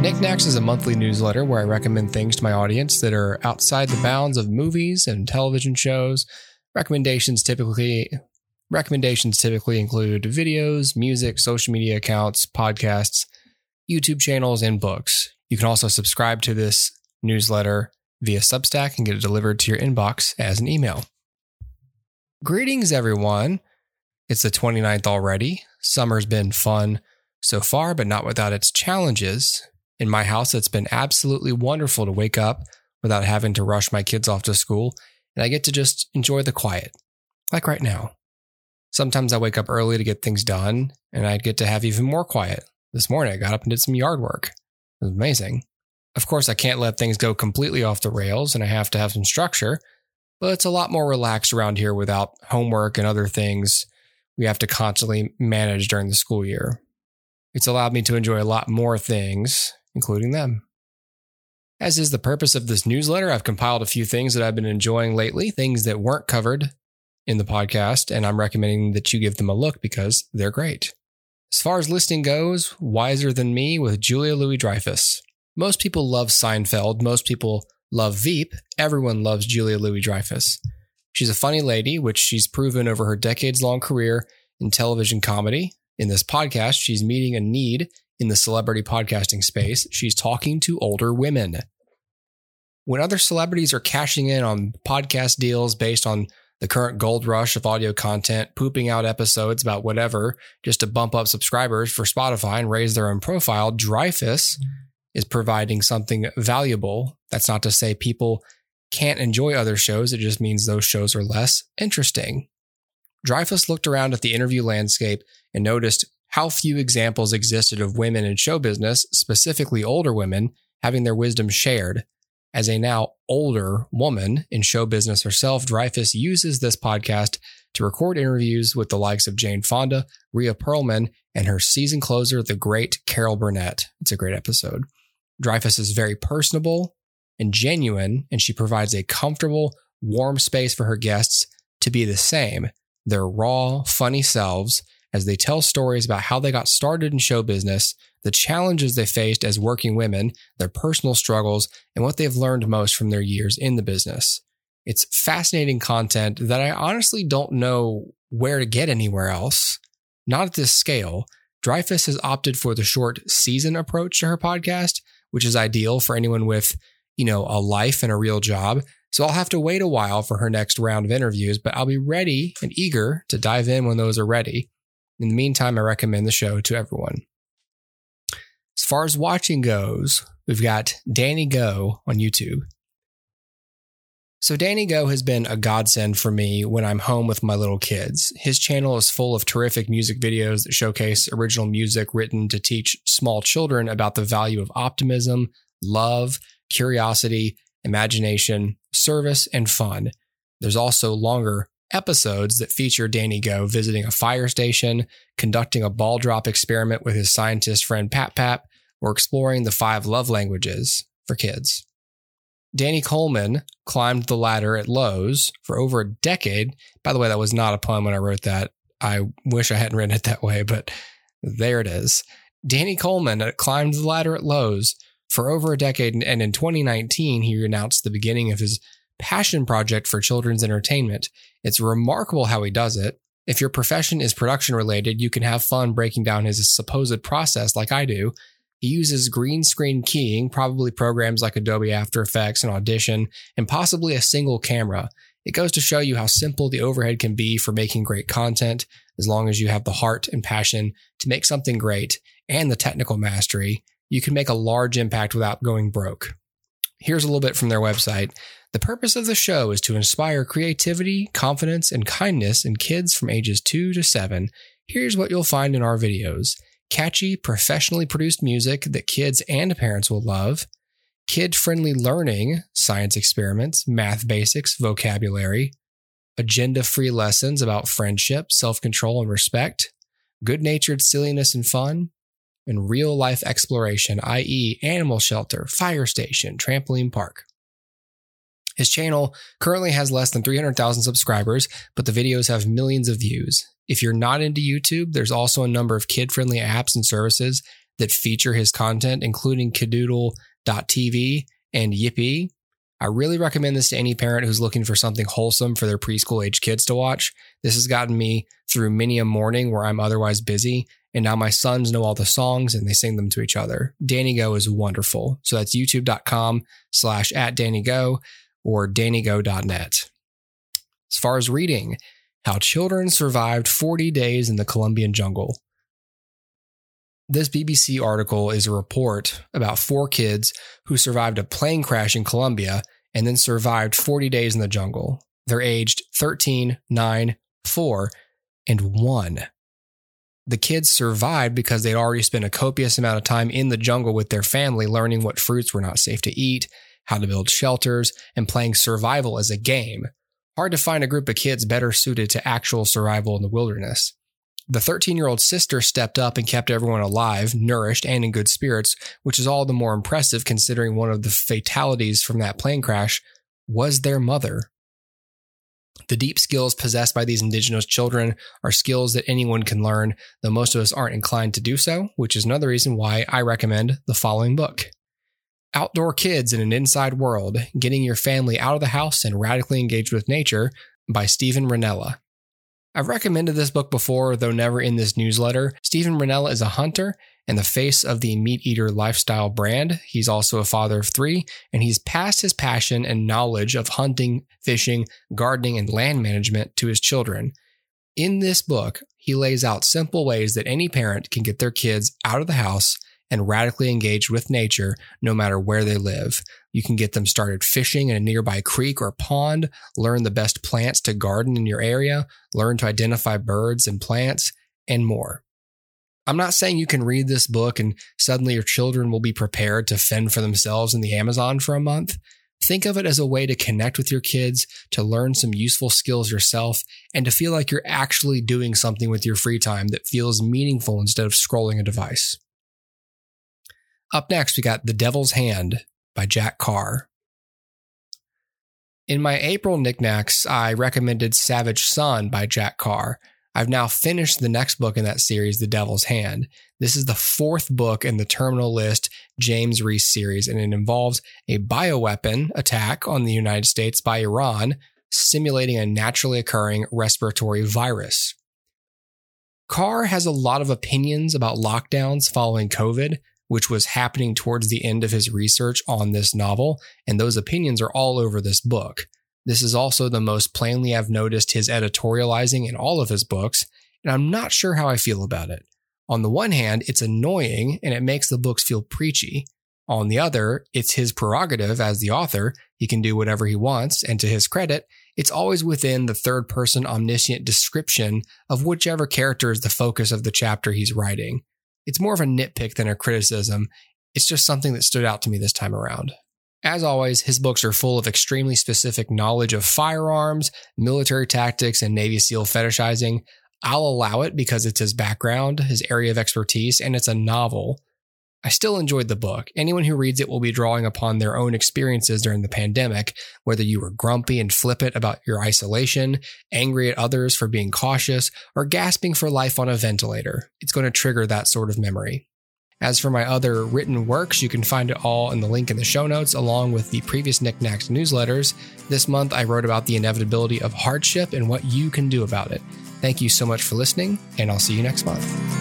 Knickknacks is a monthly newsletter where I recommend things to my audience that are outside the bounds of movies and television shows. Recommendations typically recommendations typically include videos, music, social media accounts, podcasts, YouTube channels, and books. You can also subscribe to this newsletter via Substack and get it delivered to your inbox as an email. Greetings, everyone. It's the 29th already. Summer's been fun so far, but not without its challenges. In my house, it's been absolutely wonderful to wake up without having to rush my kids off to school, and I get to just enjoy the quiet, like right now. Sometimes I wake up early to get things done, and I get to have even more quiet. This morning, I got up and did some yard work. It was amazing. Of course, I can't let things go completely off the rails, and I have to have some structure, but it's a lot more relaxed around here without homework and other things we have to constantly manage during the school year. It's allowed me to enjoy a lot more things, including them. As is the purpose of this newsletter, I've compiled a few things that I've been enjoying lately, things that weren't covered in the podcast, and I'm recommending that you give them a look because they're great. As far as listing goes, Wiser Than Me with Julia Louis Dreyfus. Most people love Seinfeld, most people love Veep, everyone loves Julia Louis Dreyfus. She's a funny lady, which she's proven over her decades long career in television comedy. In this podcast, she's meeting a need in the celebrity podcasting space. She's talking to older women. When other celebrities are cashing in on podcast deals based on the current gold rush of audio content, pooping out episodes about whatever just to bump up subscribers for Spotify and raise their own profile, Dreyfus is providing something valuable. That's not to say people can't enjoy other shows, it just means those shows are less interesting. Dreyfus looked around at the interview landscape and noticed how few examples existed of women in show business, specifically older women, having their wisdom shared. As a now older woman in show business herself, Dreyfus uses this podcast to record interviews with the likes of Jane Fonda, Rhea Perlman, and her season closer, the great Carol Burnett. It's a great episode. Dreyfus is very personable and genuine, and she provides a comfortable, warm space for her guests to be the same, their raw, funny selves, as they tell stories about how they got started in show business, the challenges they faced as working women, their personal struggles, and what they've learned most from their years in the business. It's fascinating content that I honestly don't know where to get anywhere else. Not at this scale. Dreyfus has opted for the short season approach to her podcast, which is ideal for anyone with, you know, a life and a real job. So I'll have to wait a while for her next round of interviews, but I'll be ready and eager to dive in when those are ready. In the meantime, I recommend the show to everyone. As far as watching goes, we've got Danny Go on YouTube. So, Danny Go has been a godsend for me when I'm home with my little kids. His channel is full of terrific music videos that showcase original music written to teach small children about the value of optimism, love, curiosity, imagination, service, and fun. There's also longer episodes that feature Danny Go visiting a fire station, conducting a ball drop experiment with his scientist friend Pap Pap, or exploring the five love languages for kids. Danny Coleman climbed the ladder at Lowe's for over a decade. By the way, that was not a pun when I wrote that. I wish I hadn't written it that way, but there it is. Danny Coleman climbed the ladder at Lowe's for over a decade, and in 2019, he announced the beginning of his passion project for children's entertainment. It's remarkable how he does it. If your profession is production related, you can have fun breaking down his supposed process like I do. He uses green screen keying, probably programs like Adobe After Effects and Audition, and possibly a single camera. It goes to show you how simple the overhead can be for making great content, as long as you have the heart and passion to make something great and the technical mastery. You can make a large impact without going broke. Here's a little bit from their website. The purpose of the show is to inspire creativity, confidence, and kindness in kids from ages 2 to 7. Here's what you'll find in our videos. Catchy, professionally produced music that kids and parents will love, kid friendly learning, science experiments, math basics, vocabulary, agenda free lessons about friendship, self control, and respect, good natured silliness and fun, and real life exploration, i.e., animal shelter, fire station, trampoline park. His channel currently has less than 300,000 subscribers, but the videos have millions of views. If you're not into YouTube, there's also a number of kid friendly apps and services that feature his content, including Kidoodle.tv and Yippee. I really recommend this to any parent who's looking for something wholesome for their preschool age kids to watch. This has gotten me through many a morning where I'm otherwise busy, and now my sons know all the songs and they sing them to each other. Danny Go is wonderful. So that's youtube.com slash at Danny Go or dannygo.net. As far as reading, How Children Survived 40 Days in the Colombian Jungle. This BBC article is a report about four kids who survived a plane crash in Colombia and then survived 40 days in the jungle. They're aged 13, 9, 4, and 1. The kids survived because they'd already spent a copious amount of time in the jungle with their family learning what fruits were not safe to eat, how to build shelters, and playing survival as a game. Hard to find a group of kids better suited to actual survival in the wilderness. The 13 year old sister stepped up and kept everyone alive, nourished, and in good spirits, which is all the more impressive considering one of the fatalities from that plane crash was their mother. The deep skills possessed by these indigenous children are skills that anyone can learn, though most of us aren't inclined to do so, which is another reason why I recommend the following book Outdoor Kids in an Inside World Getting Your Family Out of the House and Radically Engaged with Nature by Steven Rinella. I've recommended this book before, though never in this newsletter. Steven Rinella is a hunter and the face of the Meat Eater lifestyle brand. He's also a father of three, and he's passed his passion and knowledge of hunting, fishing, gardening, and land management to his children. In this book, he lays out simple ways that any parent can get their kids out of the house and radically engaged with nature no matter where they live. You can get them started fishing in a nearby creek or pond, learn the best plants to garden in your area, learn to identify birds and plants, and more. I'm not saying you can read this book and suddenly your children will be prepared to fend for themselves in the Amazon for a month. Think of it as a way to connect with your kids, to learn some useful skills yourself, and to feel like you're actually doing something with your free time that feels meaningful instead of scrolling a device. Up next, we got The Devil's Hand by Jack Carr. In my April knickknacks, I recommended Savage Son by Jack Carr. I've now finished the next book in that series, The Devil's Hand. This is the fourth book in the Terminal List James Reece series, and it involves a bioweapon attack on the United States by Iran, simulating a naturally occurring respiratory virus. Carr has a lot of opinions about lockdowns following COVID, which was happening towards the end of his research on this novel, and those opinions are all over this book. This is also the most plainly I've noticed his editorializing in all of his books, and I'm not sure how I feel about it. On the one hand, it's annoying and it makes the books feel preachy. On the other, it's his prerogative as the author. He can do whatever he wants, and to his credit, it's always within the third person omniscient description of whichever character is the focus of the chapter he's writing. It's more of a nitpick than a criticism. It's just something that stood out to me this time around. As always, his books are full of extremely specific knowledge of firearms, military tactics, and Navy SEAL fetishizing. I'll allow it because it's his background, his area of expertise, and it's a novel. I still enjoyed the book. Anyone who reads it will be drawing upon their own experiences during the pandemic, whether you were grumpy and flippant about your isolation, angry at others for being cautious, or gasping for life on a ventilator. It's going to trigger that sort of memory. As for my other written works, you can find it all in the link in the show notes, along with the previous Knickknacks newsletters. This month, I wrote about the inevitability of hardship and what you can do about it. Thank you so much for listening, and I'll see you next month.